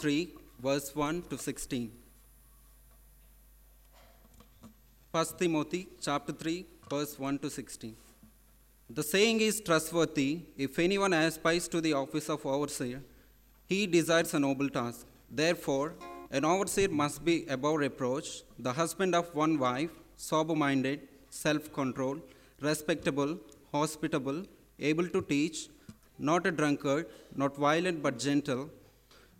3, verse 1 to 16. 1 Timothy chapter 3, verse 1 to 16. The saying is trustworthy. If anyone aspires to the office of overseer, he desires a noble task. Therefore, an overseer must be above reproach, the husband of one wife, sober minded, self controlled, respectable, hospitable, able to teach, not a drunkard, not violent but gentle,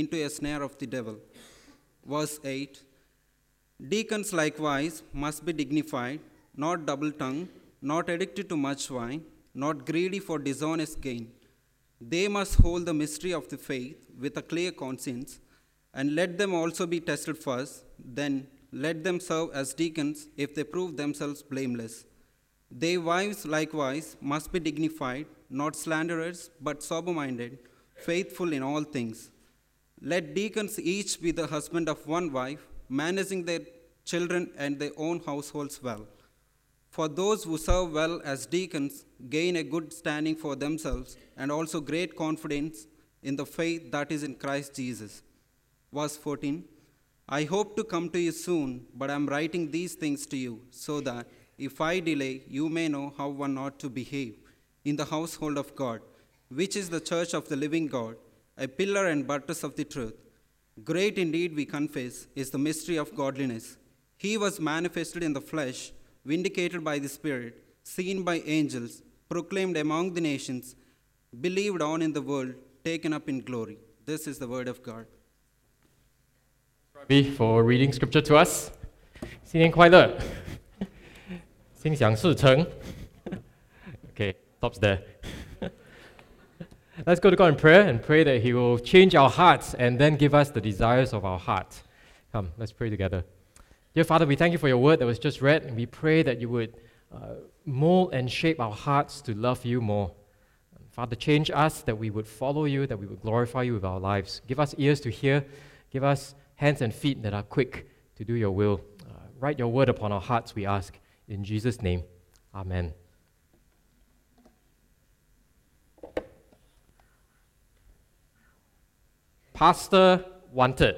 into a snare of the devil. Verse 8 Deacons likewise must be dignified, not double tongued, not addicted to much wine, not greedy for dishonest gain. They must hold the mystery of the faith with a clear conscience, and let them also be tested first, then let them serve as deacons if they prove themselves blameless. Their wives likewise must be dignified, not slanderers, but sober minded, faithful in all things. Let deacons each be the husband of one wife, managing their children and their own households well. For those who serve well as deacons gain a good standing for themselves and also great confidence in the faith that is in Christ Jesus. Verse 14 I hope to come to you soon, but I am writing these things to you so that if I delay, you may know how one ought to behave in the household of God, which is the church of the living God, a pillar and buttress of the truth. Great indeed, we confess, is the mystery of godliness. He was manifested in the flesh, vindicated by the Spirit, seen by angels, proclaimed among the nations, believed on in the world, taken up in glory. This is the word of God. Robbie for reading scripture to us. 新年快乐，心想事成。Okay, stops there. Let's go to God in prayer and pray that He will change our hearts and then give us the desires of our heart. Come, let's pray together. Dear Father, we thank you for your word that was just read, and we pray that you would uh, mold and shape our hearts to love you more. Father, change us that we would follow you, that we would glorify you with our lives. Give us ears to hear, give us hands and feet that are quick to do your will. Uh, write your word upon our hearts, we ask. In Jesus' name, amen. Pastor wanted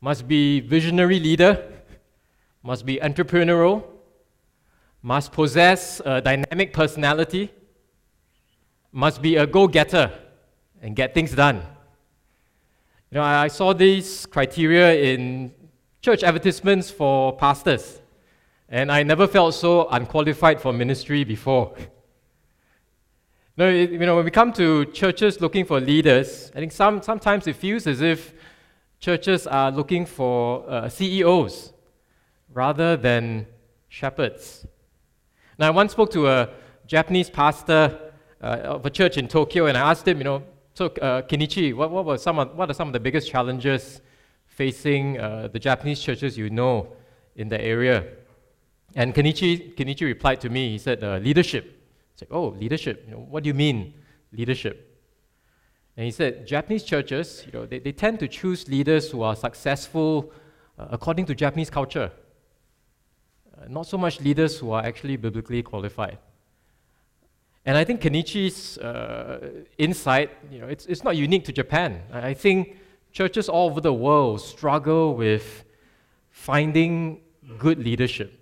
must be visionary leader, must be entrepreneurial, must possess a dynamic personality, must be a go-getter and get things done. You know, I saw these criteria in church advertisements for pastors, and I never felt so unqualified for ministry before. Know, you know, when we come to churches looking for leaders, I think some, sometimes it feels as if churches are looking for uh, CEOs rather than shepherds. Now, I once spoke to a Japanese pastor uh, of a church in Tokyo, and I asked him, you know, so, uh, Kenichi, what, what, were some of, what are some of the biggest challenges facing uh, the Japanese churches you know in the area? And Kenichi, Kenichi replied to me, he said, uh, leadership. I said, oh, leadership. You know, what do you mean, leadership? And he said, Japanese churches, you know, they, they tend to choose leaders who are successful uh, according to Japanese culture. Uh, not so much leaders who are actually biblically qualified. And I think Kenichi's uh, insight, you know, it's, it's not unique to Japan. I think churches all over the world struggle with finding good leadership.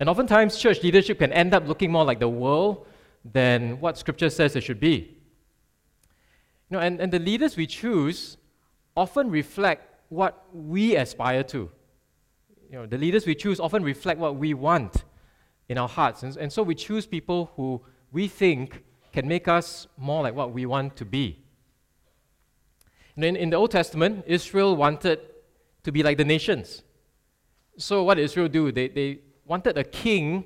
And oftentimes, church leadership can end up looking more like the world than what Scripture says it should be. You know, and, and the leaders we choose often reflect what we aspire to. You know, the leaders we choose often reflect what we want in our hearts. And, and so we choose people who we think can make us more like what we want to be. And in, in the Old Testament, Israel wanted to be like the nations. So, what did Israel do? They, they wanted a king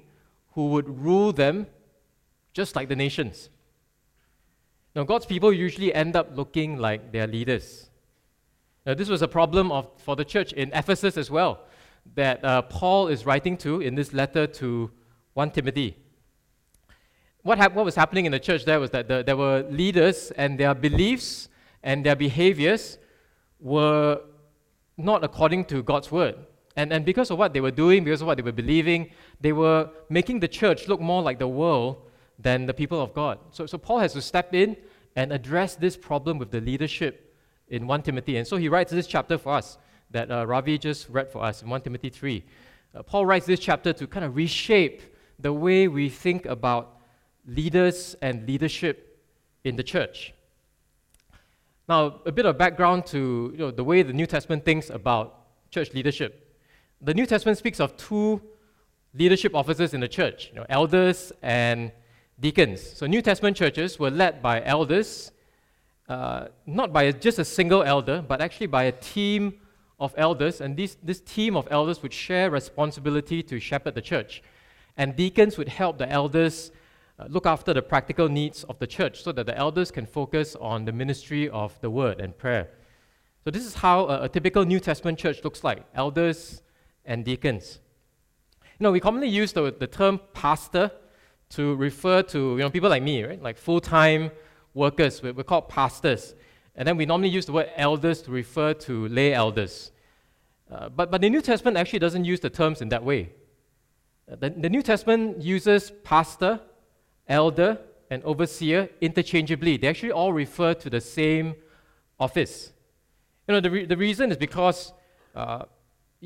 who would rule them just like the nations. Now, God's people usually end up looking like their leaders. Now, this was a problem of, for the church in Ephesus as well, that uh, Paul is writing to in this letter to 1 Timothy. What, hap- what was happening in the church there was that the, there were leaders, and their beliefs and their behaviors were not according to God's word. And, and because of what they were doing, because of what they were believing, they were making the church look more like the world than the people of God. So, so Paul has to step in and address this problem with the leadership in 1 Timothy. And so he writes this chapter for us that uh, Ravi just read for us in 1 Timothy 3. Uh, Paul writes this chapter to kind of reshape the way we think about leaders and leadership in the church. Now, a bit of background to you know, the way the New Testament thinks about church leadership. The New Testament speaks of two leadership offices in the church, you know, elders and deacons. So New Testament churches were led by elders, uh, not by a, just a single elder, but actually by a team of elders. And this, this team of elders would share responsibility to shepherd the church. And deacons would help the elders uh, look after the practical needs of the church so that the elders can focus on the ministry of the word and prayer. So, this is how a, a typical New Testament church looks like elders and deacons. You know, we commonly use the, the term pastor to refer to you know, people like me, right? Like full time workers. We're, we're called pastors. And then we normally use the word elders to refer to lay elders. Uh, but, but the New Testament actually doesn't use the terms in that way. Uh, the, the New Testament uses pastor elder, and overseer interchangeably. They actually all refer to the same office. You know, the, re- the reason is because uh,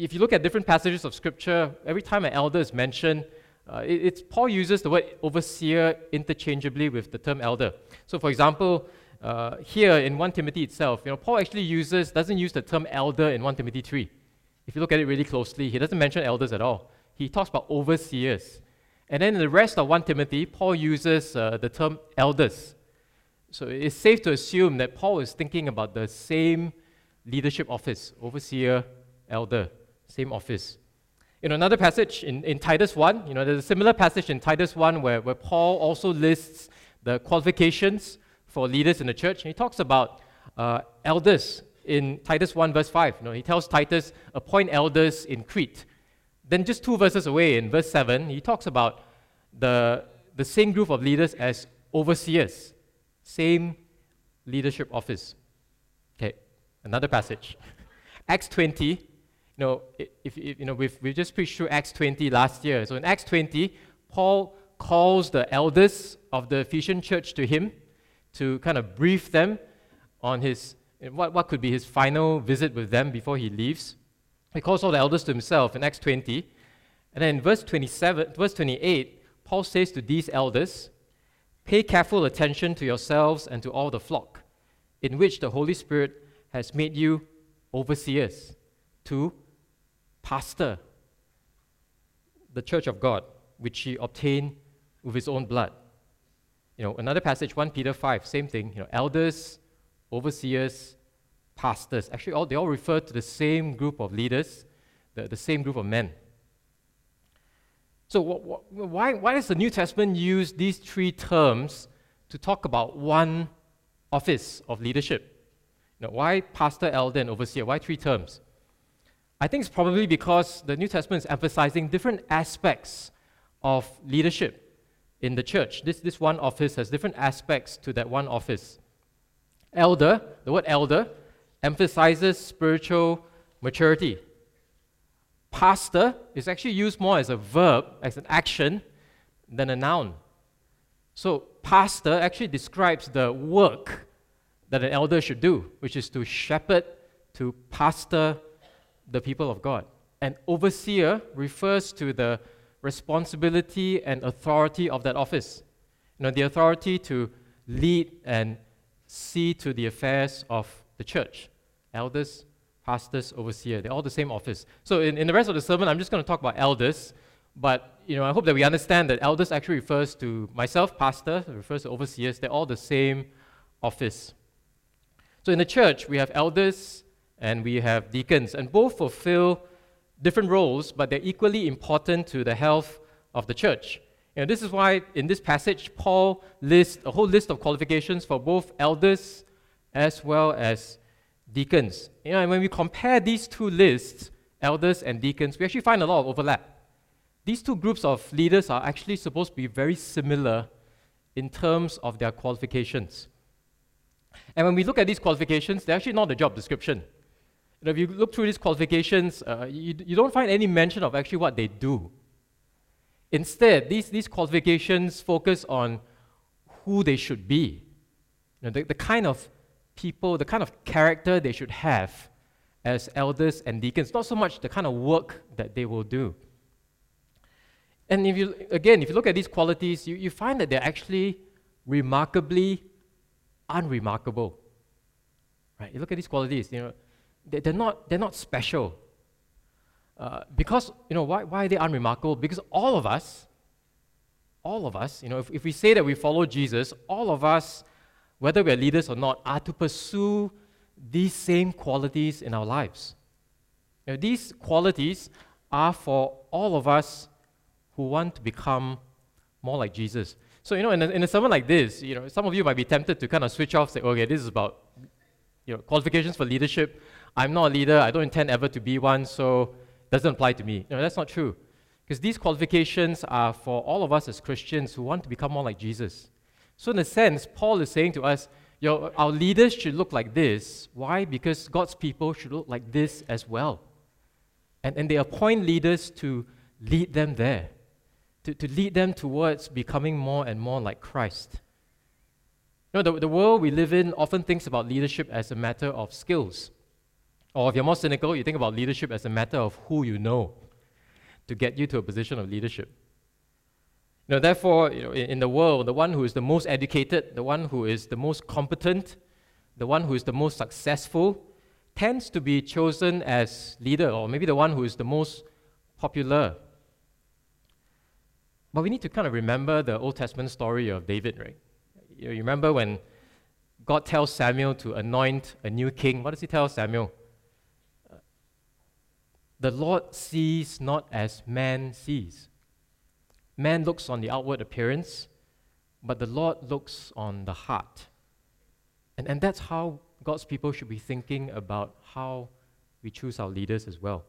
if you look at different passages of Scripture, every time an elder is mentioned, uh, it, it's Paul uses the word overseer interchangeably with the term elder. So, for example, uh, here in 1 Timothy itself, you know, Paul actually uses doesn't use the term elder in 1 Timothy 3. If you look at it really closely, he doesn't mention elders at all. He talks about overseers. And then in the rest of 1 Timothy, Paul uses uh, the term elders. So it's safe to assume that Paul is thinking about the same leadership office, overseer, elder, same office. In another passage in, in Titus 1, you know, there's a similar passage in Titus 1 where, where Paul also lists the qualifications for leaders in the church. And he talks about uh, elders in Titus 1, verse 5. You know, he tells Titus, appoint elders in Crete then, just two verses away in verse 7, he talks about the, the same group of leaders as overseers, same leadership office. Okay, another passage. Acts 20, you know, if, if, you know we've, we've just preached through Acts 20 last year. So in Acts 20, Paul calls the elders of the Ephesian church to him to kind of brief them on his what, what could be his final visit with them before he leaves. He calls all the elders to himself in Acts 20. And then in verse 27, verse 28, Paul says to these elders, Pay careful attention to yourselves and to all the flock, in which the Holy Spirit has made you overseers, to pastor the church of God, which he obtained with his own blood. You know, another passage, 1 Peter 5, same thing. You know, elders, overseers, pastors. Actually, all, they all refer to the same group of leaders, the, the same group of men. So, wh- wh- why, why does the New Testament use these three terms to talk about one office of leadership? You know, why pastor, elder, and overseer? Why three terms? I think it's probably because the New Testament is emphasizing different aspects of leadership in the church. This, this one office has different aspects to that one office. Elder, the word elder, emphasizes spiritual maturity. Pastor is actually used more as a verb, as an action, than a noun. So, pastor actually describes the work that an elder should do, which is to shepherd, to pastor the people of God. And overseer refers to the responsibility and authority of that office. You know, the authority to lead and see to the affairs of the church. Elders, pastors, overseer, they're all the same office. So in, in the rest of the sermon, I'm just going to talk about elders, but you know, I hope that we understand that elders actually refers to myself, pastor, refers to overseers, they're all the same office. So in the church, we have elders and we have deacons, and both fulfill different roles, but they're equally important to the health of the church. Know, this is why in this passage, Paul lists a whole list of qualifications for both elders as well as deacons. You know, and when we compare these two lists, elders and deacons, we actually find a lot of overlap. These two groups of leaders are actually supposed to be very similar in terms of their qualifications. And when we look at these qualifications, they're actually not a job description. If you look through these qualifications, uh, you, you don't find any mention of actually what they do. Instead, these, these qualifications focus on who they should be, you know, the, the kind of people, the kind of character they should have as elders and deacons, not so much the kind of work that they will do. And if you, again, if you look at these qualities, you, you find that they're actually remarkably unremarkable. Right? You look at these qualities, you know, they, they're, not, they're not special. Uh, because, you know, why, why are they unremarkable? Because all of us, all of us, you know, if, if we say that we follow Jesus, all of us, whether we're leaders or not, are to pursue these same qualities in our lives. You know, these qualities are for all of us who want to become more like Jesus. So, you know, in a, in a sermon like this, you know, some of you might be tempted to kind of switch off, say, okay, this is about, you know, qualifications for leadership. I'm not a leader. I don't intend ever to be one, so it doesn't apply to me. No, that's not true. Because these qualifications are for all of us as Christians who want to become more like Jesus. So, in a sense, Paul is saying to us, Your, our leaders should look like this. Why? Because God's people should look like this as well. And, and they appoint leaders to lead them there, to, to lead them towards becoming more and more like Christ. You know, the, the world we live in often thinks about leadership as a matter of skills. Or if you're more cynical, you think about leadership as a matter of who you know to get you to a position of leadership. You know, therefore, you know, in, in the world, the one who is the most educated, the one who is the most competent, the one who is the most successful, tends to be chosen as leader, or maybe the one who is the most popular. But we need to kind of remember the Old Testament story of David, right? You remember when God tells Samuel to anoint a new king? What does he tell Samuel? The Lord sees not as man sees. Man looks on the outward appearance, but the Lord looks on the heart. And, and that's how God's people should be thinking about how we choose our leaders as well.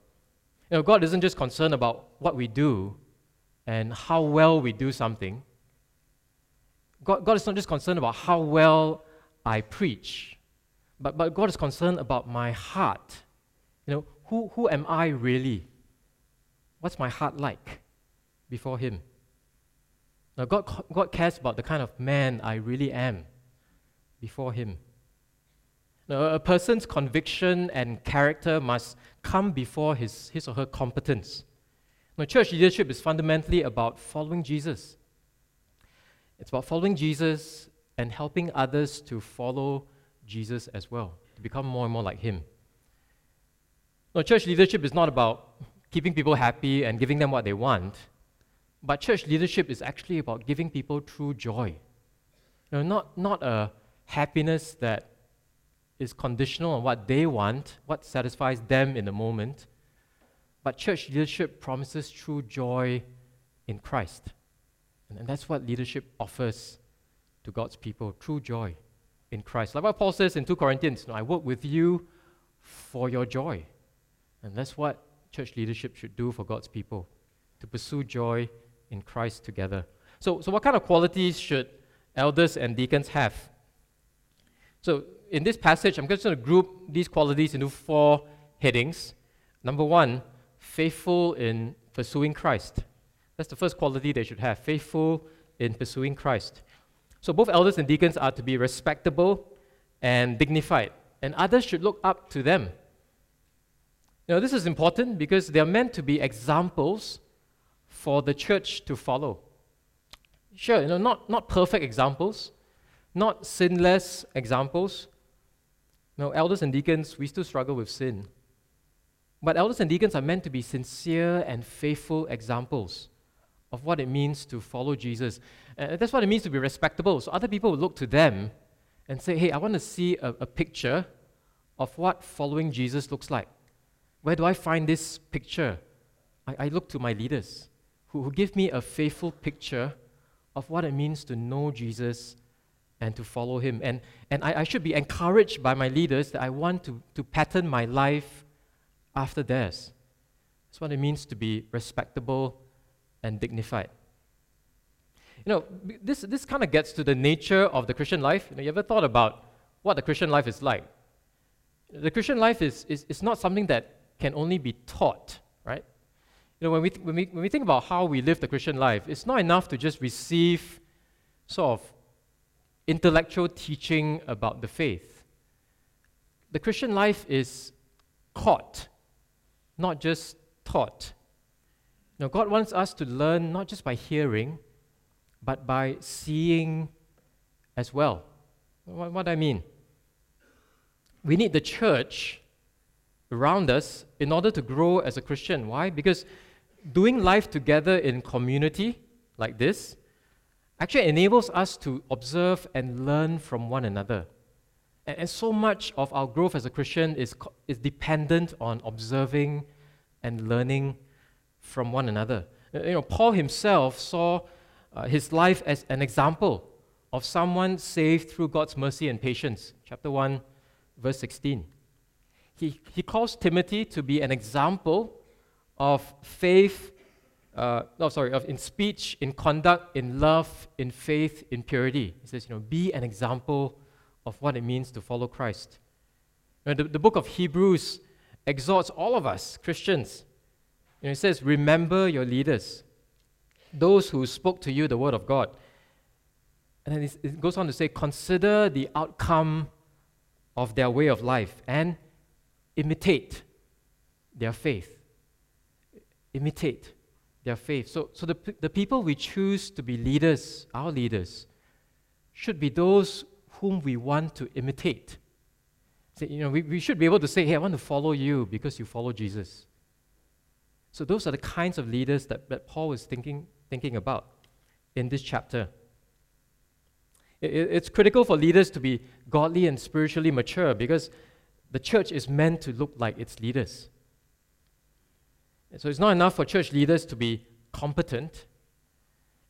You know, God isn't just concerned about what we do and how well we do something. God, God is not just concerned about how well I preach, but, but God is concerned about my heart. You know, who, who am I really? What's my heart like before Him? Now, God, God cares about the kind of man I really am before Him. Now, a person's conviction and character must come before his, his or her competence. Now, church leadership is fundamentally about following Jesus. It's about following Jesus and helping others to follow Jesus as well, to become more and more like Him. No, church leadership is not about keeping people happy and giving them what they want, but church leadership is actually about giving people true joy. You know, not, not a happiness that is conditional on what they want, what satisfies them in the moment, but church leadership promises true joy in Christ. And, that's what leadership offers to God's people true joy in Christ. Like what Paul says in 2 Corinthians, I work with you for your joy. And that's what church leadership should do for God's people to pursue joy in Christ together. So, so what kind of qualities should elders and deacons have? So, in this passage, I'm just going to group these qualities into four headings. Number one, faithful in pursuing Christ. That's the first quality they should have faithful in pursuing Christ. So, both elders and deacons are to be respectable and dignified, and others should look up to them you know, this is important because they are meant to be examples for the church to follow. Sure, you know, not, not perfect examples, not sinless examples. No, elders and deacons, we still struggle with sin. But elders and deacons are meant to be sincere and faithful examples of what it means to follow Jesus. And that's what it means to be respectable. So other people will look to them and say, hey, I want to see a, a picture of what following Jesus looks like. Where do I find this picture? I, I look to my leaders. who, who give me a faithful picture of what it means to know Jesus and to follow him. And, and I, I should be encouraged by my leaders that I want to, to pattern my life after theirs. That's what it means to be respectable and dignified. You know, this, this kind of gets to the nature of the Christian life. You, know, you ever thought about what the Christian life is like? The Christian life is, is, is not something that can only be taught, right? You know, when we, th- when, we, when we think about how we live the Christian life, it's not enough to just receive sort of intellectual teaching about the faith. The Christian life is caught, not just taught. Now, God wants us to learn not just by hearing, but by seeing as well. What, what I mean? We need the church around us in order to grow as a Christian. Why? Because doing life together in community like this actually enables us to observe and learn from one another. And, and so much of our growth as a Christian is, is dependent on observing and learning from one another. You know, Paul himself saw uh, his life as an example of someone saved through God's mercy and patience. Chapter 1, verse 16. He, he calls Timothy to be an example of faith, uh, no, sorry, of in speech, in conduct, in love, in faith, in purity. He says, you know, be an example of what it means to follow Christ. You know, the, the book of Hebrews exhorts all of us, Christians. You know, it says, remember your leaders those who spoke to you the word of God. And then it goes on to say, consider the outcome of their way of life and imitate their faith. Imitate their faith. So, so the, the people we choose to be leaders, our leaders, should be those whom we want to imitate. So, you know, we, we should be able to say, hey, I want to follow you because you follow Jesus. So those are the kinds of leaders that, that Paul was thinking thinking about in this chapter. It's critical for leaders to be godly and spiritually mature because the church is meant to look like its leaders. So it's not enough for church leaders to be competent.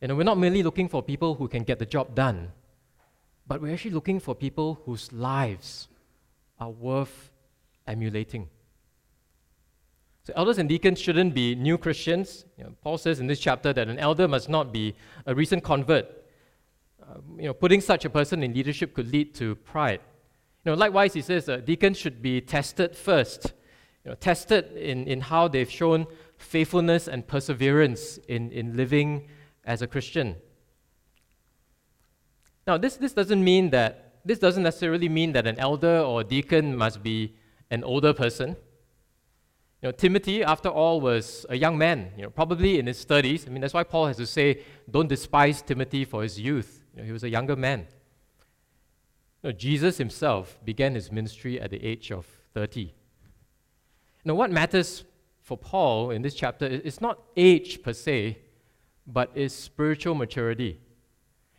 You know, we're not merely looking for people who can get the job done, but we're actually looking for people whose lives are worth emulating. So elders and deacons shouldn't be new Christians. You know, Paul says in this chapter that an elder must not be a recent convert. Uh, you know, putting such a person in leadership could lead to pride. You know, likewise, he says uh, deacons should be tested first. You know, tested in, in how they've shown faithfulness and perseverance in, in living as a Christian. Now, this, this doesn't mean that this doesn't necessarily mean that an elder or deacon must be an older person. You know, Timothy, after all, was a young man, you know, probably in his 30s. I mean, that's why Paul has to say, don't despise Timothy for his youth. You know, he was a younger man. Know, Jesus himself began his ministry at the age of 30. Now, what matters for Paul in this chapter is not age per se, but is spiritual maturity.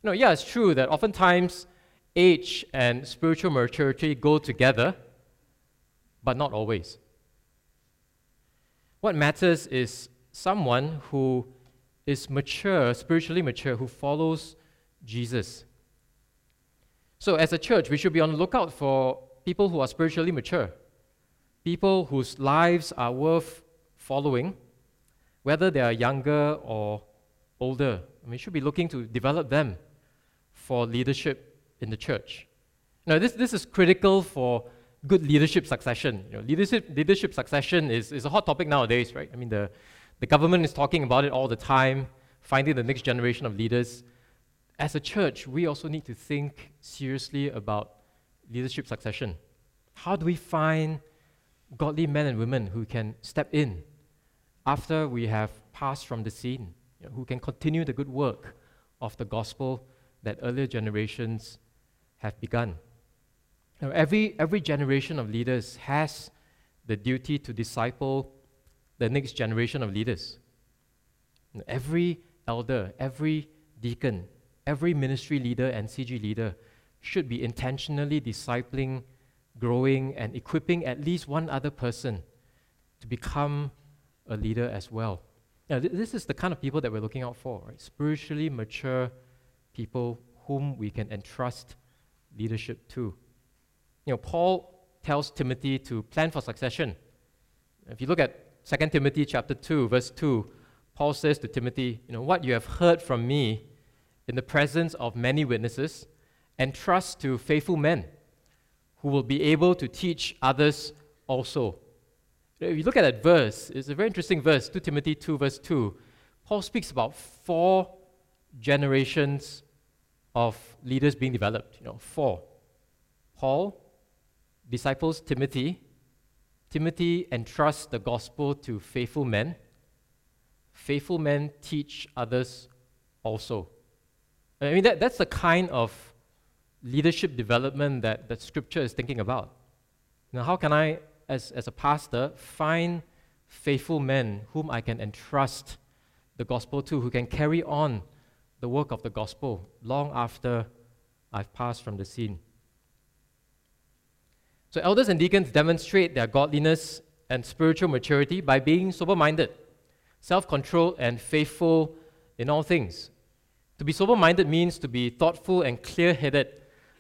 Know, yeah, it's true that oftentimes age and spiritual maturity go together, but not always. What matters is someone who is mature, spiritually mature, who follows Jesus. So, as a church, we should be on the lookout for people who are spiritually mature, people whose lives are worth following, whether they are younger or older. we should be looking to develop them for leadership in the church. Now, this, this is critical for good leadership succession. You know, leadership, leadership succession is, is a hot topic nowadays, right? I mean, the, the government is talking about it all the time, finding the next generation of leaders. As a church, we also need to think seriously about leadership succession. How do we find godly men and women who can step in after we have passed from the scene, you know, who can continue the good work of the gospel that earlier generations have begun? Every, every generation of leaders has the duty to disciple the next generation of leaders. Every elder, every deacon, every ministry leader and CG leader should be intentionally discipling, growing, and equipping at least one other person to become a leader as well. Now, th- this is the kind of people that we're looking out for, right? Spiritually mature people whom we can entrust leadership to. You know, Paul tells Timothy to plan for succession. If you look at 2 Timothy chapter 2, verse 2, Paul says to Timothy, you know, what you have heard from me in the presence of many witnesses, entrust to faithful men who will be able to teach others also. If you look at that verse, it's a very interesting verse, 2 Timothy 2, verse 2. Paul speaks about four generations of leaders being developed. You know, four. Paul disciples Timothy. Timothy entrusts the gospel to faithful men. Faithful men teach others also. I mean, that, that's the kind of leadership development that, that Scripture is thinking about. Now, how can I, as, as a pastor, find faithful men whom I can entrust the gospel to, who can carry on the work of the gospel long after I've passed from the scene? So, elders and deacons demonstrate their godliness and spiritual maturity by being sober minded, self controlled, and faithful in all things. To be sober minded means to be thoughtful and clear headed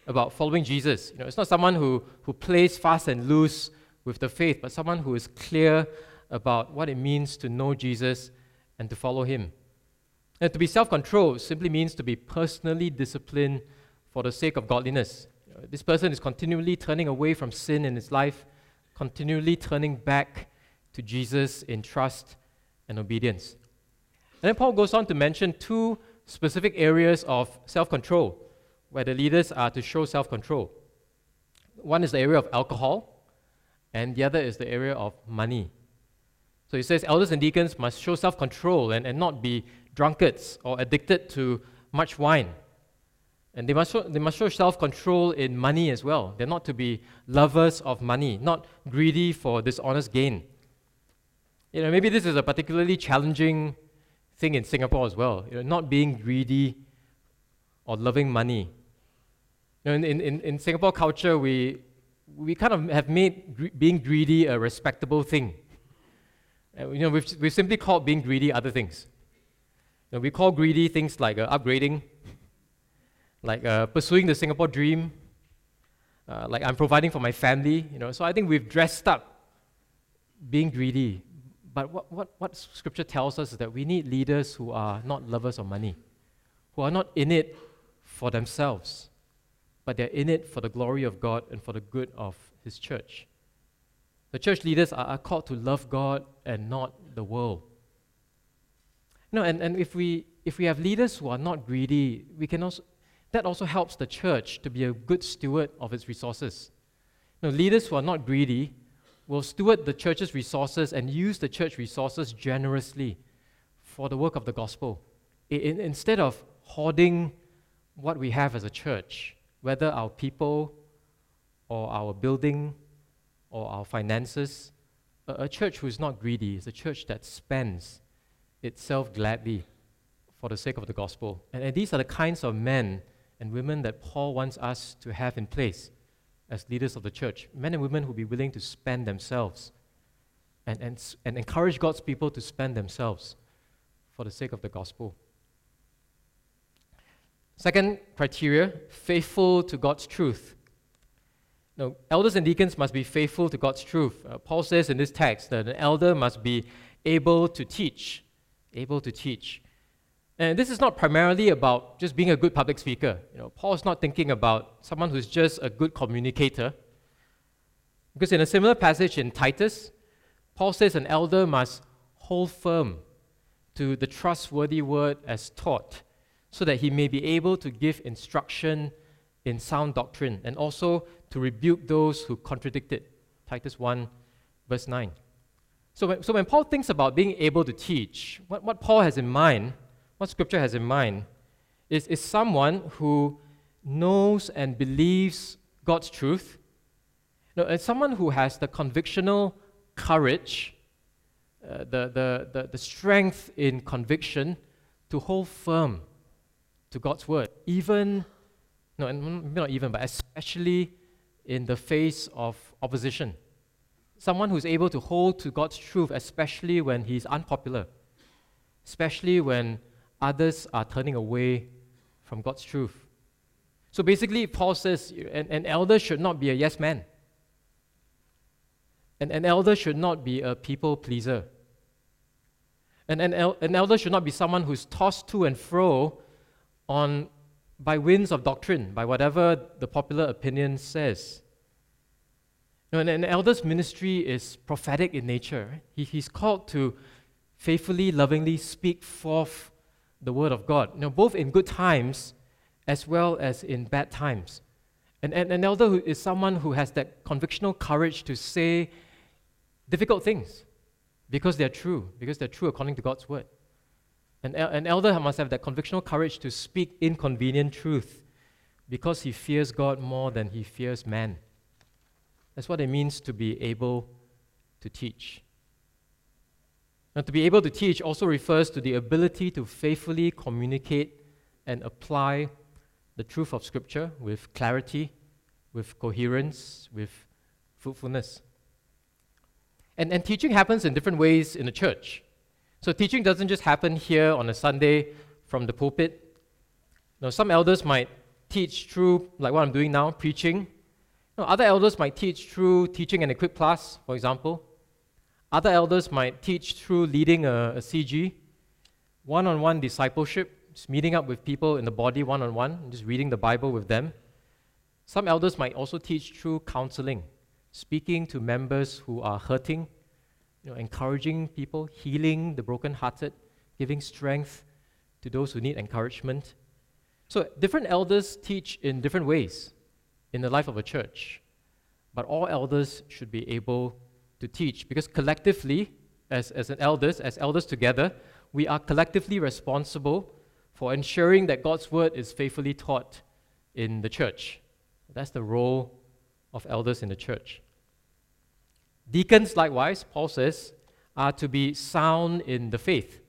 about following Jesus. You know, it's not someone who, who plays fast and loose with the faith, but someone who is clear about what it means to know Jesus and to follow him. And to be self controlled simply means to be personally disciplined for the sake of godliness. This person is continually turning away from sin in his life, continually turning back to Jesus in trust and obedience. And then Paul goes on to mention two specific areas of self control where the leaders are to show self control. One is the area of alcohol, and the other is the area of money. So he says elders and deacons must show self control and, and not be drunkards or addicted to much wine. And they must show, they must show self control in money as well. They're not to be lovers of money, not greedy for dishonest gain. You know, maybe this is a particularly challenging thing in Singapore as well. You know, not being greedy or loving money. You know, in, in, in Singapore culture, we, we kind of have made gre- being greedy a respectable thing. You know, we've, we've simply called being greedy other things. You know, we call greedy things like uh, upgrading, like uh, pursuing the Singapore dream, uh, like I'm providing for my family. You know, so I think we've dressed up being greedy. But what, what, what Scripture tells us is that we need leaders who are not lovers of money, who are not in it for themselves, but they're in it for the glory of God and for the good of His church. The church leaders are, called to love God and not the world. No, and, and if we if we have leaders who are not greedy, we can also that also helps the church to be a good steward of its resources. You know, leaders who are not greedy will steward the church's resources and use the church resources generously for the work of the gospel. In, instead of hoarding what we have as a church, whether our people or our building or our finances, a, a church who is not greedy is a church that spends itself gladly for the sake of the gospel. And, and these are the kinds of men and women that Paul wants us to have in place as leaders of the church. Men and women who will be willing to spend themselves and, and, and encourage God's people to spend themselves for the sake of the gospel. Second criteria faithful to God's truth. Now, elders and deacons must be faithful to God's truth. Uh, Paul says in this text that an elder must be able to teach. Able to teach. And this is not primarily about just being a good public speaker. You know, Paul's not thinking about someone who's just a good communicator. Because in a similar passage in Titus, Paul says an elder must hold firm to the trustworthy word as taught, so that he may be able to give instruction in sound doctrine and also to rebuke those who contradict it. Titus 1, verse 9. So when, so when Paul thinks about being able to teach, what, what Paul has in mind what Scripture has in mind is, is someone who knows and believes God's truth. Know, it's someone who has the convictional courage, uh, the, the, the, the strength in conviction to hold firm to God's word, even, no, not even, but especially in the face of opposition. Someone who's able to hold to God's truth, especially when he's unpopular especially when others are turning away from God's truth. So basically, Paul says an, an elder should not be a yes man. An, an elder should not be a people pleaser. An, an, el- an elder should not be someone who's tossed to and fro on, by winds of doctrine, by whatever the popular opinion says. You know, an, an elder's ministry is prophetic in nature. He, he's called to faithfully, lovingly speak forth the word of God, you know, both in good times as well as in bad times. And, and an elder who is someone who has that convictional courage to say difficult things because they're true, because they're true according to God's word. An, an elder must have that convictional courage to speak inconvenient truth because he fears God more than he fears man. That's what it means to be able to teach. Now, to be able to teach also refers to the ability to faithfully communicate and apply the truth of Scripture with clarity, with coherence, with fruitfulness. And, and teaching happens in different ways in the church. So teaching doesn't just happen here on a Sunday from the pulpit. Now, some elders might teach through, like what I'm doing now, preaching. Now, other elders might teach through teaching an equip class, for example. Other elders might teach through leading a, a CG, one on one discipleship, just meeting up with people in the body one on one, just reading the Bible with them. Some elders might also teach through counseling, speaking to members who are hurting, you know, encouraging people, healing the brokenhearted, giving strength to those who need encouragement. So, different elders teach in different ways in the life of a church, but all elders should be able to teach because collectively, as, as an elders, as elders together, we are collectively responsible for ensuring that God's word is faithfully taught in the church. That's the role of elders in the church. Deacons, likewise, Paul says, are to be sound in the faith.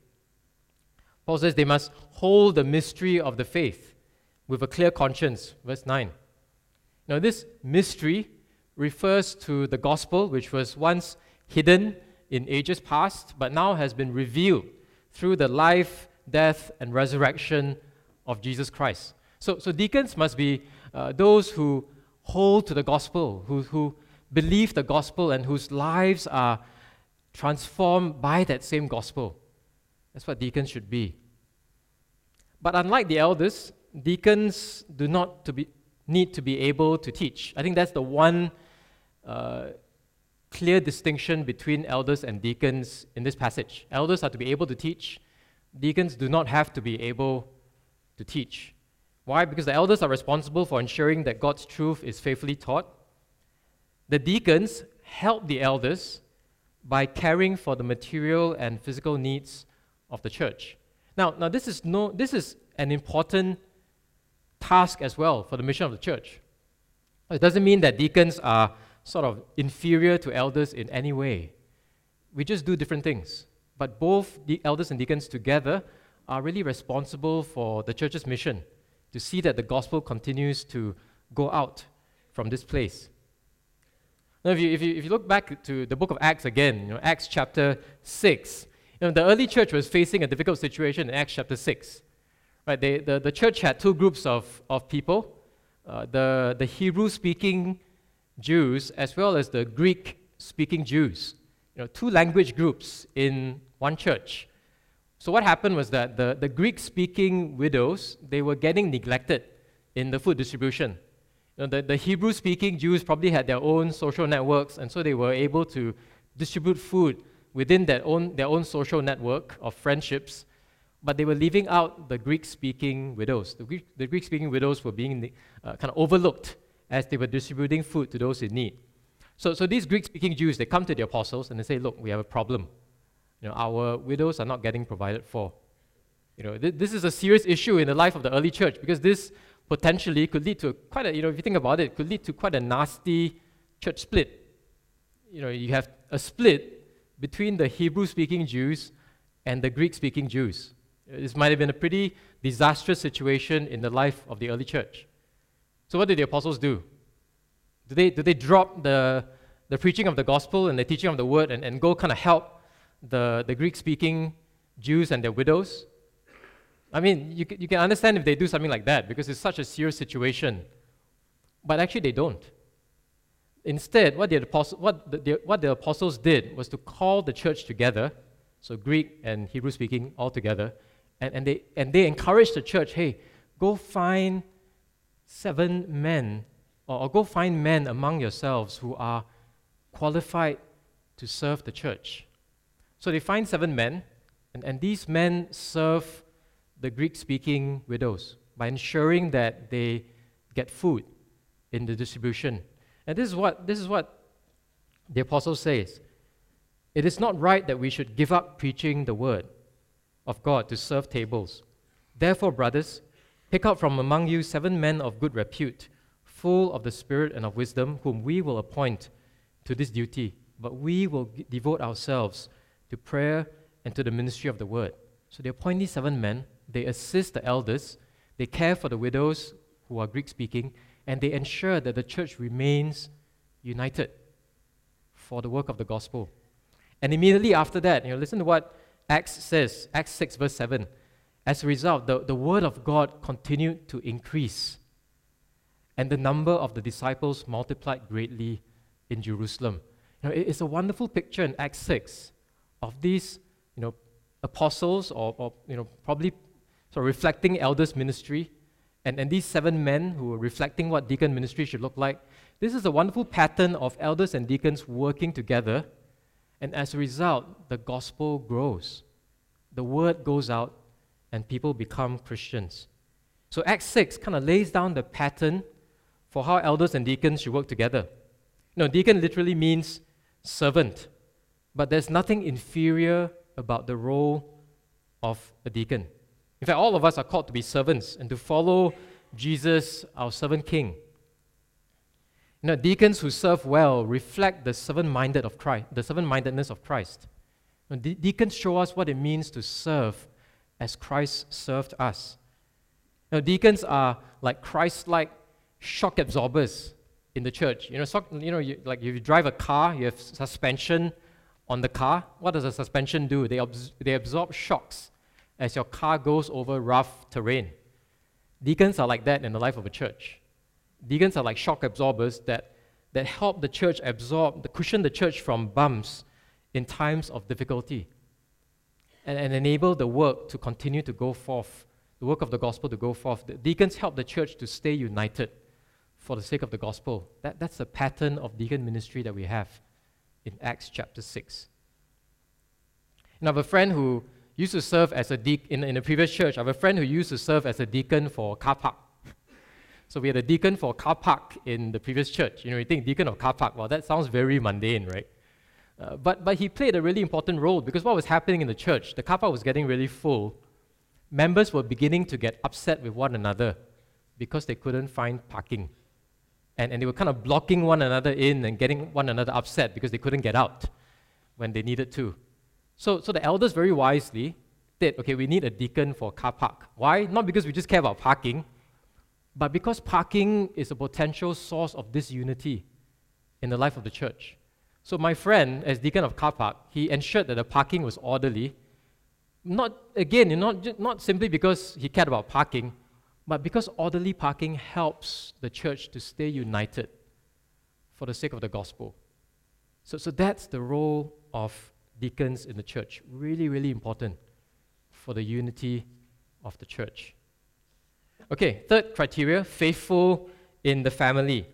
Paul says they must hold the mystery of the faith with a clear conscience. Verse 9. Now, this mystery refers to the gospel, which was once hidden in ages past, but now has been revealed through the life, death, and resurrection of Jesus Christ. So, so deacons must be uh, those who hold to the gospel, who, who believe the gospel, and whose lives are transformed by that same gospel. That's what deacons should be. But unlike the elders, deacons do not to be, need to be able to teach. I think that's the one uh, clear distinction between elders and deacons in this passage. Elders are to be able to teach, deacons do not have to be able to teach. Why? Because the elders are responsible for ensuring that God's truth is faithfully taught. The deacons help the elders by caring for the material and physical needs of the church. Now, now this, is no, this is an important task as well for the mission of the church. It doesn't mean that deacons are sort of inferior to elders in any way. We just do different things. But both the elders and deacons together are really responsible for the church's mission to see that the gospel continues to go out from this place. Now, if you, if you, if you look back to the book of Acts again, you know, Acts chapter 6, you know, the early church was facing a difficult situation in Acts chapter 6. Right, they, the, the church had two groups of, of people uh, the, the Hebrew speaking Jews as well as the Greek speaking Jews. You know, two language groups in one church. So what happened was that the, the Greek speaking widows, they were getting neglected in the food distribution. You know, the, the Hebrew speaking Jews probably had their own social networks, and so they were able to distribute food within their own, their own social network of friendships, but they were leaving out the Greek speaking widows. The Greek, the Greek speaking widows were being uh, kind of overlooked as they were distributing food to those in need. So, so these Greek speaking Jews, they come to the apostles and they say, Look, we have a problem. You know, our widows are not getting provided for. You know, th- this is a serious issue in the life of the early church because this potentially could lead to quite a, you know, if you think about it, could lead to quite a nasty church split. You know, you have a split between the Hebrew speaking Jews and the Greek speaking Jews. This might have been a pretty disastrous situation in the life of the early church. So, what did the apostles do? Do they, do they drop the, the preaching of the gospel and the teaching of the word and, and go kind of help the, the Greek speaking Jews and their widows. I mean, you, you can understand if they do something like that because it's such a serious situation. But actually, they don't. Instead, what the, apostle, what, the, what the apostles did was to call the church together, so Greek and Hebrew speaking all together, and, and, they, and they encouraged the church hey, go find seven men, or, or go find men among yourselves who are qualified to serve the church. So they find seven men, and, and these men serve the Greek speaking widows by ensuring that they get food in the distribution. And this is what, this is what the apostle says It is not right that we should give up preaching the word of God to serve tables. Therefore, brothers, pick out from among you seven men of good repute, full of the Spirit and of wisdom, whom we will appoint to this duty. But we will devote ourselves to prayer and to the ministry of the word. So they appoint these seven men, they assist the elders, they care for the widows who are Greek speaking, and they ensure that the church remains united for the work of the gospel. And immediately after that, you know, listen to what Acts says, Acts 6, verse 7. As a result, the, the word of God continued to increase, and the number of the disciples multiplied greatly in Jerusalem. You know, it's a wonderful picture in Acts 6 of these you know, apostles, or, or you know, probably sort of reflecting elders' ministry, and, and these seven men who are reflecting what deacon ministry should look like. This is a wonderful pattern of elders and deacons working together, and as a result, the gospel grows. The word goes out, and people become Christians. So Acts 6 kind of lays down the pattern for how elders and deacons should work together. You know, deacon literally means servant, but there's nothing inferior about the role of a deacon. In fact, all of us are called to be servants and to follow Jesus, our servant king. You know, deacons who serve well reflect the servant-minded of Christ, the servant-mindedness of Christ. You know, de- deacons show us what it means to serve as Christ served us. You know, deacons are like Christ-like shock absorbers in the church. You know, so, you know, you, like if you drive a car, you have suspension on the car. What does a suspension do? They, abs- they absorb shocks as your car goes over rough terrain. Deacons are like that in the life of a church. Deacons are like shock absorbers that, that help the church absorb, the cushion the church from bumps in times of difficulty and, and enable the work to continue to go forth, the work of the gospel to go forth. The deacons help the church to stay united for the sake of the gospel. That, that's the pattern of deacon ministry that we have in Acts chapter 6. And I have a friend who used to serve as a deacon in, in a previous church. I have a friend who used to serve as a deacon for car park. So we had a deacon for car park in the previous church. You know, you think deacon of car park, well, that sounds very mundane, right? Uh, but, but he played a really important role because what was happening in the church, the car park was getting really full. Members were beginning to get upset with one another because they couldn't find parking. And, and they were kind of blocking one another in and getting one another upset because they couldn't get out when they needed to. So, so the elders very wisely did, okay, we need a deacon for car park. Why? Not because we just care about parking, but because parking is a potential source of disunity in the life of the church. So my friend, as deacon of car park, he ensured that the parking was orderly. Not again, not, not simply because he cared about parking, but because orderly parking helps the church to stay united for the sake of the gospel. So, so that's the role of deacons in the church. Really, really important for the unity of the church. Okay, third criteria faithful in the family.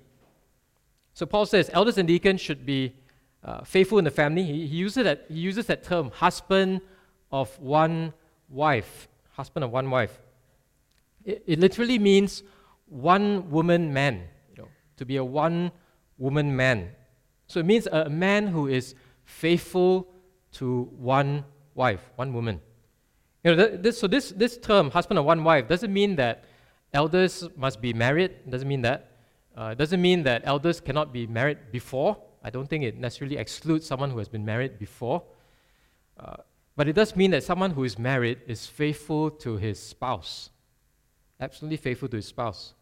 So Paul says elders and deacons should be uh, faithful in the family. He, he, uses that, he uses that term, husband of one wife. Husband of one wife. It, it literally means one woman man, you know, to be a one woman man. So it means a man who is faithful to one wife, one woman. You know, th- this, so this, this term, husband of one wife, doesn't mean that elders must be married. Doesn't mean that. Uh, doesn't mean that elders cannot be married before. I don't think it necessarily excludes someone who has been married before. Uh, but it does mean that someone who is married is faithful to his spouse. Absolutely faithful to his spouse.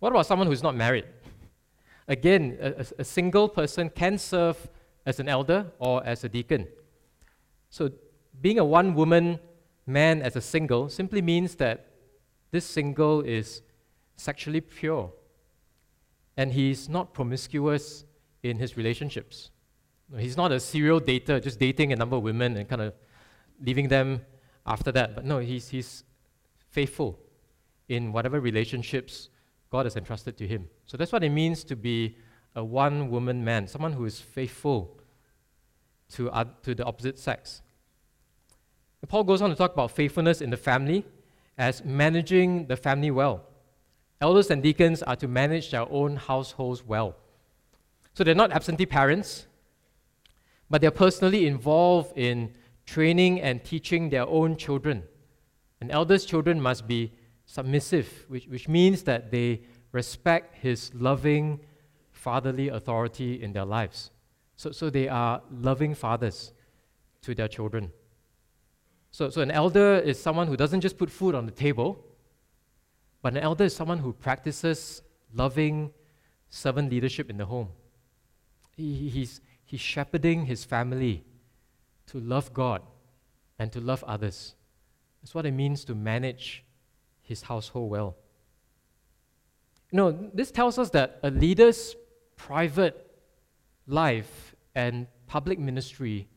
What about someone who's not married? Again, a, a- a single person can serve as an elder or as a deacon. So being a one woman man as a single simply means that this single is sexually pure and he's not promiscuous in his relationships. He's not a serial dater, just dating a number of women and kind of leaving them after that. But no, he's, he's faithful in whatever relationships God has entrusted to him. So that's what it means to be a one woman man, someone who is faithful to, uh, to the opposite sex. Paul goes on to talk about faithfulness in the family as managing the family well. Elders and deacons are to manage their own households well. So they're not absentee parents, but they're personally involved in training and teaching their own children. An elder's children must be submissive, which, which means that they respect his loving, fatherly authority in their lives. So, so they are loving fathers to their children. So, so an elder is someone who doesn't just put food on the table, but an elder is someone who practices loving servant leadership in the home. He, he's, he's shepherding his family to love God and to love others. That's what it means to manage his household well. Know, this tells us that a leader's private life and public ministry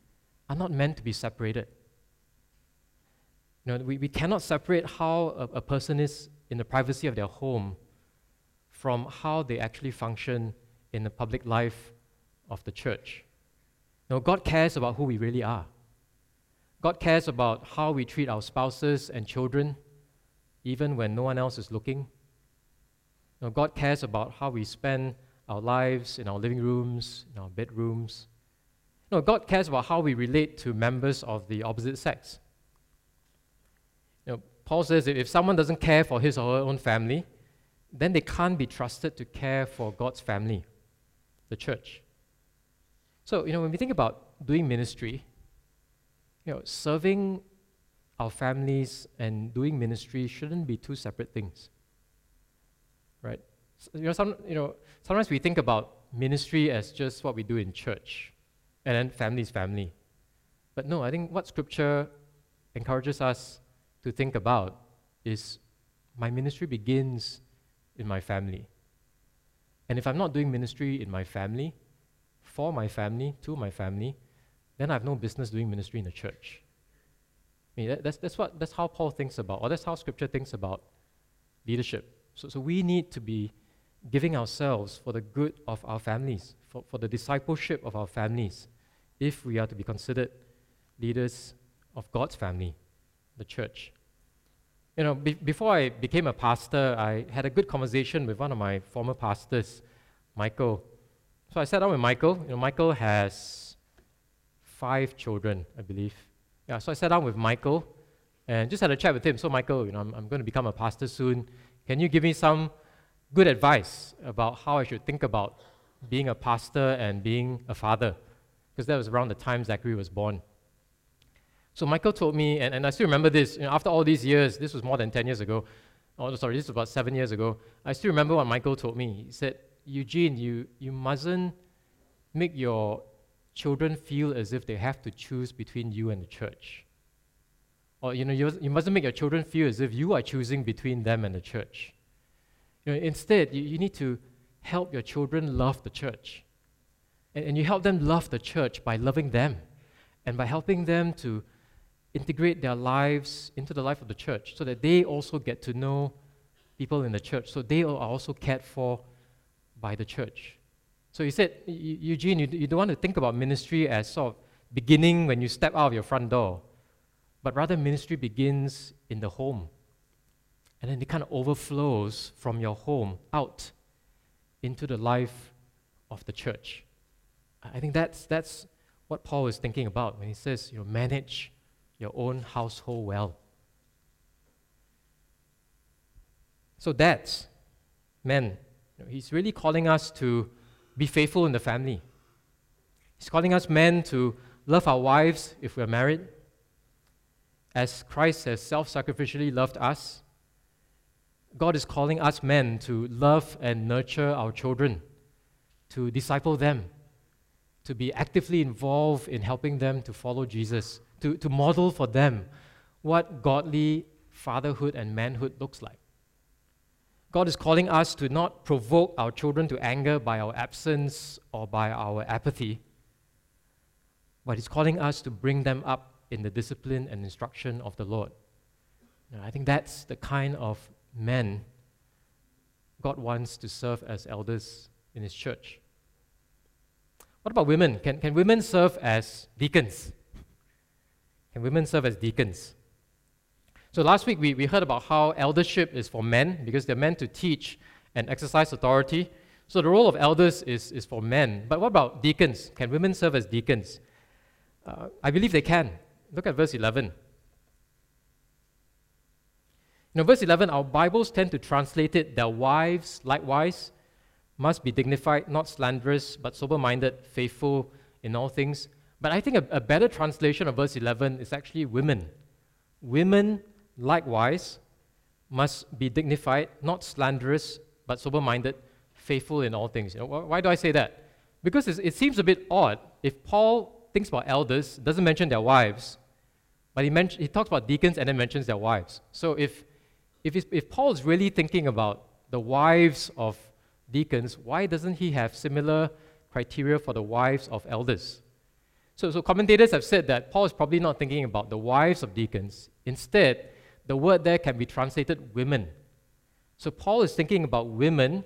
are not meant to be separated. You know, we, we cannot separate how a, a person is in the privacy of their home from how they actually function in the public life of the church. No, God cares about who we really are. God cares about how we treat our spouses and children, even when no one else is looking. No, God cares about how we spend our lives in our living rooms, in our bedrooms. No, God cares about how we relate to members of the opposite sex. Paul says if someone doesn't care for his or her own family, then they can't be trusted to care for God's family, the church. So, you know, when we think about doing ministry, you know, serving our families and doing ministry shouldn't be two separate things. Right? So, you know, some, you know, sometimes we think about ministry as just what we do in church, and then family is family. But no, I think what Scripture encourages us to think about is my ministry begins in my family. And if I'm not doing ministry in my family, for my family, to my family, then I have no business doing ministry in the church. I mean, that, that's, that's, what, that's how Paul thinks about, or that's how Scripture thinks about leadership. So, so we need to be giving ourselves for the good of our families, for, for the discipleship of our families, if we are to be considered leaders of God's family, the church. You know, be, before I became a pastor, I had a good conversation with one of my former pastors, Michael. So I sat down with Michael. You know, Michael has five children, I believe. Yeah, so I sat down with Michael and just had a chat with him. So, Michael, you know, I'm, I'm going to become a pastor soon. Can you give me some good advice about how I should think about being a pastor and being a father? Because that was around the time Zachary was born. So Michael told me, and, and I still remember this, you know, after all these years, this was more than 10 years ago, oh, sorry, this was about seven years ago, I still remember what Michael told me. He said, Eugene, you, you mustn't make your children feel as if they have to choose between you and the church. Or, you know, you, you mustn't make your children feel as if you are choosing between them and the church. You know, instead, you, you need to help your children love the church. And, and you help them love the church by loving them and by helping them to integrate their lives into the life of the church so that they also get to know people in the church, so they are also cared for by the church. So he said, Eugene, you, you don't want to think about ministry as sort of beginning when you step out of your front door, but rather ministry begins in the home. And then it kind of overflows from your home out into the life of the church. I think that's, that's what Paul is thinking about when he says, you know, manage your own household well. So, dads, men, he's really calling us to be faithful in the family. He's calling us men to love our wives if we're married, as Christ has self sacrificially loved us. God is calling us men to love and nurture our children, to disciple them, to be actively involved in helping them to follow Jesus, to, to model for them what godly fatherhood and manhood looks like. God is calling us to not provoke our children to anger by our absence or by our apathy, but He's calling us to bring them up in the discipline and instruction of the Lord. And I think that's the kind of men God wants to serve as elders in His church. What about women? Can, can women serve as deacons? Can women serve as deacons? So last week we, we heard about how eldership is for men because they're meant to teach and exercise authority. So the role of elders is, is for men. But what about deacons? Can women serve as deacons? Uh, I believe they can. Look at verse 11. You know, verse 11, our Bibles tend to translate it, their wives likewise must be dignified, not slanderous, but sober minded, faithful in all things. But I think a, a better translation of verse 11 is actually women. Women likewise must be dignified, not slanderous, but sober minded, faithful in all things. You know, why do I say that? Because it seems a bit odd if Paul thinks about elders, doesn't mention their wives, but he, men- he talks about deacons and then mentions their wives. So if, if, if Paul is really thinking about the wives of deacons, why doesn't he have similar criteria for the wives of elders? So, so commentators have said that Paul is probably not thinking about the wives of deacons. Instead, the word there can be translated women. So Paul is thinking about women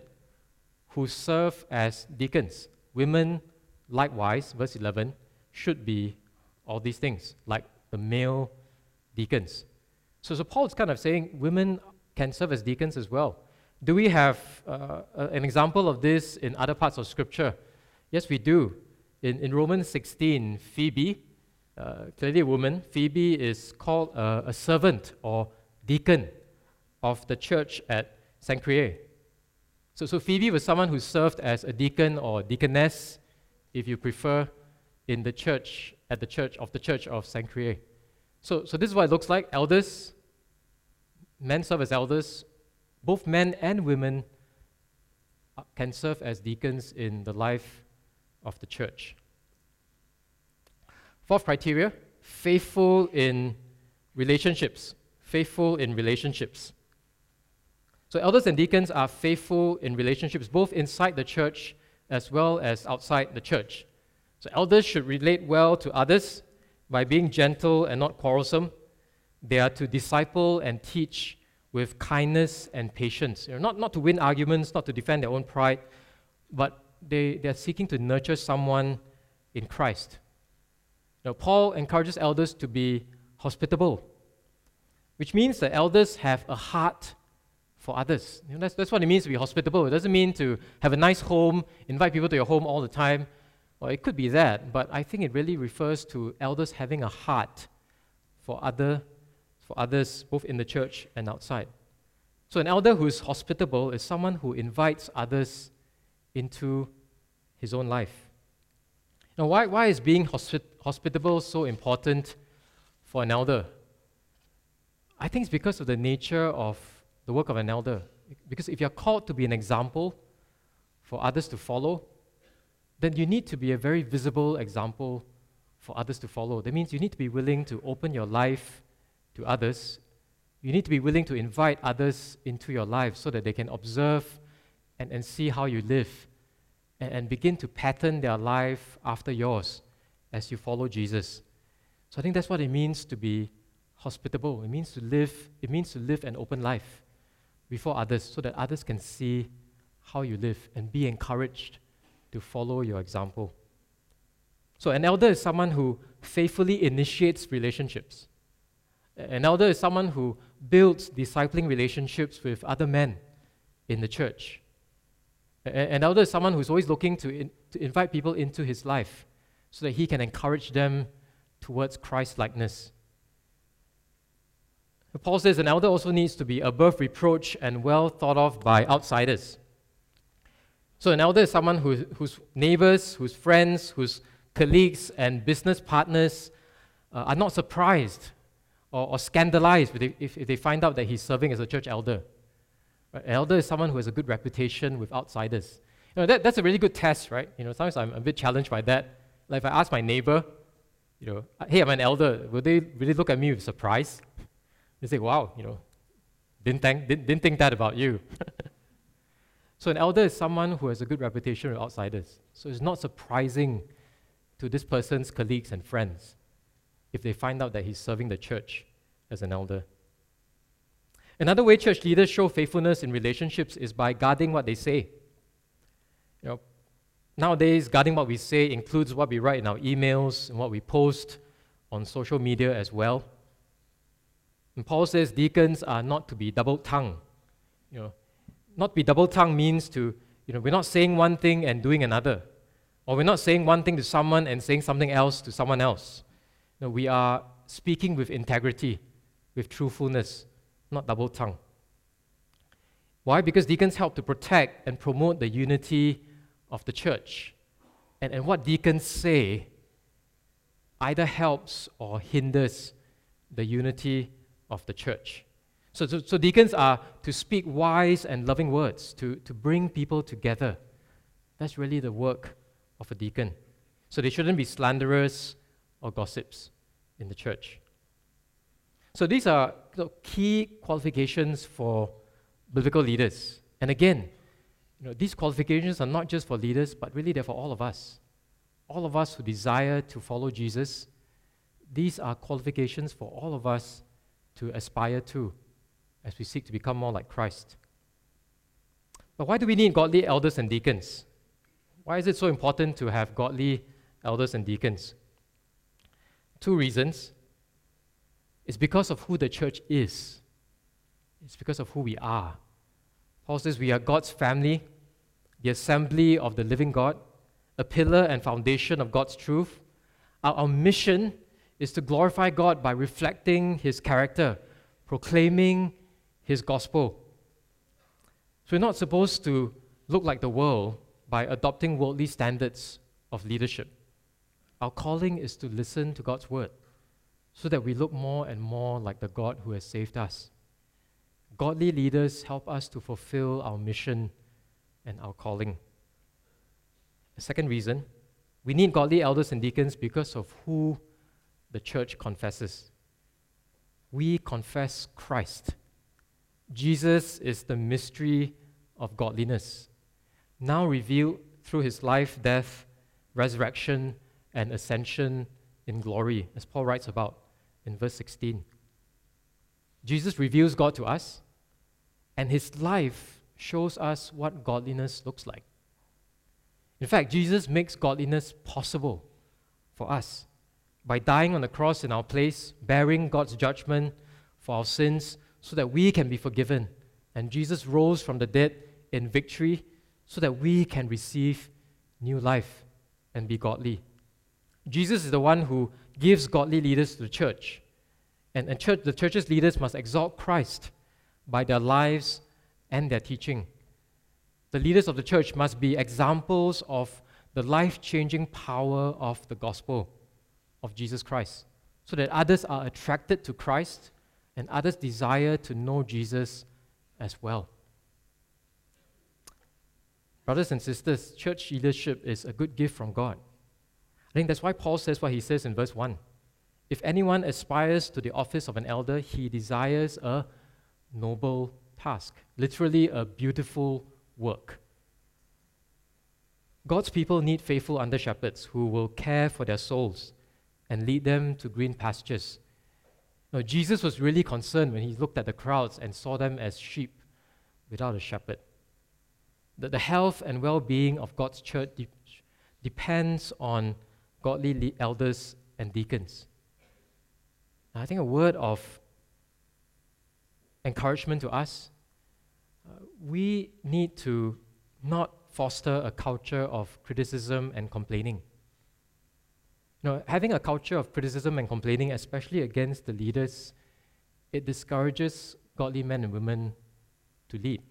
who serve as deacons. Women, likewise, verse 11, should be all these things, like the male deacons. So, so Paul is kind of saying women can serve as deacons as well. Do we have uh, an example of this in other parts of Scripture? Yes, we do. In, in Romans 16, Phoebe, uh, clearly a woman, Phoebe is called a, servant or deacon of the church at Cenchreae. So, so Phoebe was someone who served as a deacon or deaconess, if you prefer, in the church, at the church of the church of Cenchreae. So, so this is what it looks like. Elders, men serve as elders. Both men and women uh, can serve as deacons in the life of the church. Fourth criteria faithful in relationships. Faithful in relationships. So, elders and deacons are faithful in relationships, both inside the church as well as outside the church. So, elders should relate well to others by being gentle and not quarrelsome. They are to disciple and teach with kindness and patience. You know, not, not to win arguments, not to defend their own pride, but they, they're seeking to nurture someone in Christ. Now, Paul encourages elders to be hospitable, which means that elders have a heart for others. You know, that's, that's what it means to be hospitable. It doesn't mean to have a nice home, invite people to your home all the time. Well, it could be that, but I think it really refers to elders having a heart for other for others both in the church and outside. So an elder who is hospitable is someone who invites others into his own life. Now, why, why is being hospitable so important for an elder? I think it's because of the nature of the work of an elder. Because if you're called to be an example for others to follow, then you need to be a very visible example for others to follow. That means you need to be willing to open your life to others. You need to be willing to invite others into your life so that they can observe and, and see how you live and, and begin to pattern their life after yours as you follow Jesus. So I think that's what it means to be hospitable. It means to live, it means to live an open life before others so that others can see how you live and be encouraged to follow your example. So, an elder is someone who faithfully initiates relationships. An elder is someone who builds discipling relationships with other men in the church. An elder is someone who's always looking to, in, to invite people into his life so that he can encourage them towards Christ likeness. Paul says an elder also needs to be above reproach and well thought of by outsiders. So, an elder is someone who, whose neighbors, whose friends, whose colleagues, and business partners uh, are not surprised or, or scandalized if, if, if, they find out that he's serving as a church elder. Right? An elder is someone who has a good reputation with outsiders. You know, that, that's a really good test, right? You know, sometimes I'm a bit challenged by that. Like if I ask my neighbor, you know, uh, hey, I'm an elder. Will they really look at me with surprise? They say, wow, you know, didn't think, didn't, didn't think that about you. so an elder is someone who has a good reputation with outsiders. So it's not surprising to this person's colleagues and friends if they find out that he's serving the church as an elder. Another way church leaders show faithfulness in relationships is by guarding what they say. You know, nowadays, guarding what we say includes what we write in our emails and what we post on social media as well. And Paul says deacons are not to be double-tongued. You know, not be double-tongued means to, you know, we're not saying one thing and doing another. Or we're not saying one thing to someone and saying something else to someone else. No, we are speaking with integrity, with truthfulness, not double tongue. Why? Because deacons help to protect and promote the unity of the church. And, and what deacons say either helps or hinders the unity of the church. So, so, so, deacons are to speak wise and loving words, to, to bring people together. That's really the work of a deacon. So they shouldn't be slanderers or gossips in the church. So these are key qualifications for biblical leaders. And again, you know, these qualifications are not just for leaders, but really they're for all of us. All of us who desire to follow Jesus, these are qualifications for all of us to aspire to as we seek to become more like Christ. But why do we need godly elders and deacons? Why is it so important to have godly elders and deacons? Two reasons. It's because of who the church is, it's because of who we are. Paul says we are God's family, the assembly of the living God, a pillar and foundation of God's truth. Our, our mission is to glorify God by reflecting His character, proclaiming His gospel. So we're not supposed to look like the world by adopting worldly standards of leadership. Our calling is to listen to God's word so that we look more and more like the God who has saved us. Godly leaders help us to fulfill our mission and our calling. The second reason, we need godly elders and deacons because of who the church confesses. We confess Christ. Jesus is the mystery of godliness, now revealed through his life, death, resurrection, and ascension in glory, as Paul writes about in verse 16. Jesus reveals God to us, and his life shows us what godliness looks like. In fact, Jesus makes godliness possible for us by dying on the cross in our place, bearing God's judgment for our sins so that we can be forgiven. And Jesus rose from the dead in victory so that we can receive new life and be godly. Jesus is the one who gives godly leaders to the church. And, and church, the church's leaders must exalt Christ by their lives and their teaching. The leaders of the church must be examples of the life changing power of the gospel of Jesus Christ, so that others are attracted to Christ and others desire to know Jesus as well. Brothers and sisters, church leadership is a good gift from God. I think that's why Paul says what he says in verse 1. If anyone aspires to the office of an elder, he desires a noble task, literally, a beautiful work. God's people need faithful under shepherds who will care for their souls and lead them to green pastures. Now, Jesus was really concerned when he looked at the crowds and saw them as sheep without a shepherd. The, the health and well being of God's church de- depends on godly elders and deacons. I think a word of encouragement to us uh, we need to not foster a culture of criticism and complaining. You know, having a culture of criticism and complaining, especially against the leaders, it discourages godly men and women to lead.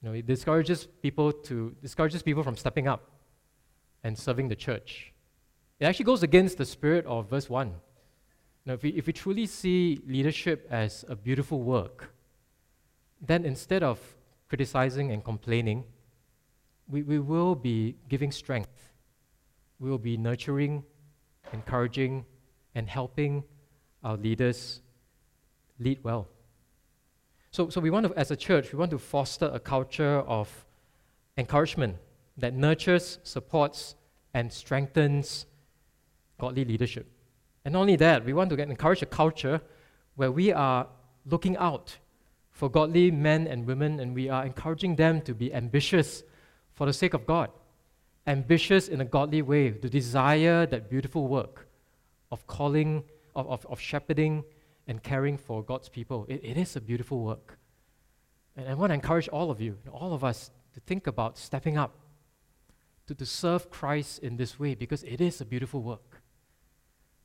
You know, it discourages people to discourages people from stepping up and serving the church. It actually goes against the spirit of verse 1. Now, if we, if we truly see leadership as a beautiful work, then instead of criticizing and complaining, we, we will be giving strength. We will be nurturing encouraging, and helping our leaders lead well. So, so we want to, as a church, we want to foster a culture of encouragement that nurtures, supports, and strengthens godly leadership. And not only that, we want to encourage a culture where we are looking out for godly men and women and we are encouraging them to be ambitious for the sake of God. Ambitious in a godly way, to desire that beautiful work of calling, of, of, of shepherding and caring for God's people. It, it is a beautiful work. And I want to encourage all of you, all of us, to think about stepping up, to, to serve Christ in this way, because it is a beautiful work.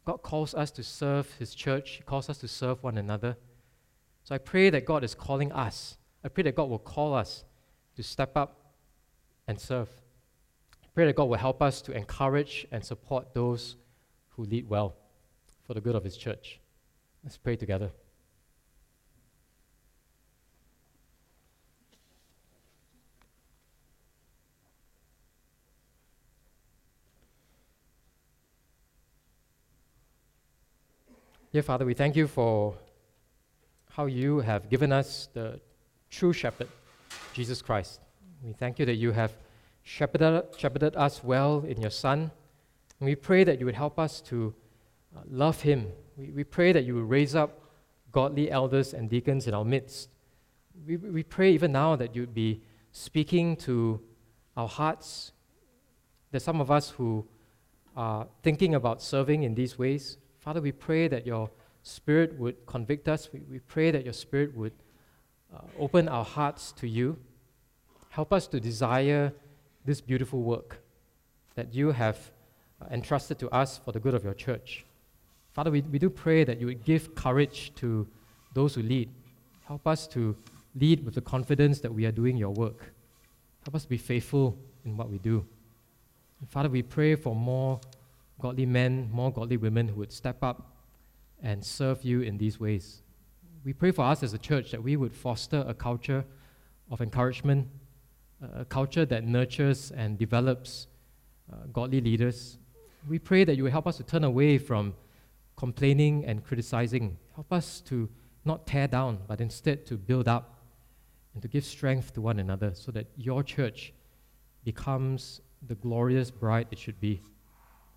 God calls us to serve His church, He calls us to serve one another. So I pray that God is calling us. I pray that God will call us to step up and serve. I pray that God will help us to encourage and support those who lead well for the good of His church. Let's pray together. Dear Father, we thank you for how you have given us the true shepherd, Jesus Christ. We thank you that you have shepherded, shepherded us well in your Son. And we pray that you would help us to uh, love him. We, we pray that you would raise up godly elders and deacons in our midst. We, we pray even now that you'd be speaking to our hearts. There's some of us who are thinking about serving in these ways. Father, we pray that your Spirit would convict us. We, we pray that your Spirit would uh, open our hearts to you. Help us to desire this beautiful work that you have uh, entrusted to us for the good of your church. Father, we, we do pray that you would give courage to those who lead. Help us to lead with the confidence that we are doing your work. Help us be faithful in what we do. And Father, we pray for more godly men, more godly women who would step up and serve you in these ways. We pray for us as a church that we would foster a culture of encouragement, a culture that nurtures and develops uh, godly leaders. We pray that you will help us to turn away from complaining and criticizing. Help us to not tear down, but instead to build up and to give strength to one another so that your church becomes the glorious bride it should be.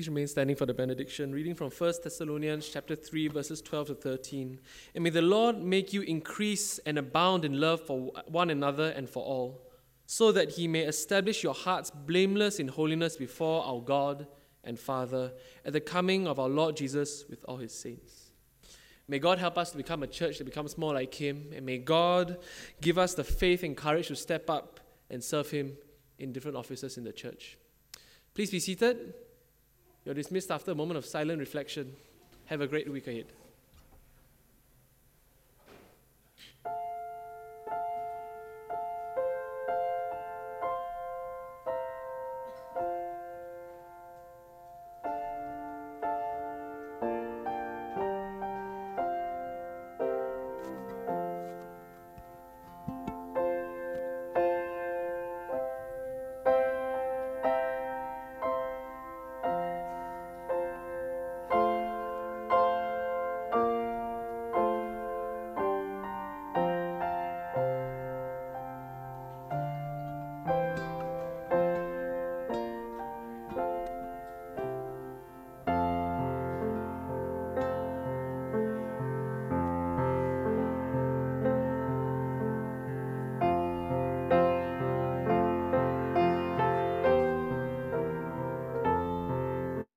Please remain standing for the benediction, reading from 1 Thessalonians chapter 3 verses 12 to 13. And may the Lord make you increase and abound in love for one another and for all, so that he may establish your hearts blameless in holiness before our God and Father at the coming of our Lord Jesus with all his saints. May God help us to become a church that becomes more like him, and may God give us the faith and courage to step up and serve him in different offices in the church. Please be seated. You're dismissed after a moment of silent reflection. Have a great week ahead.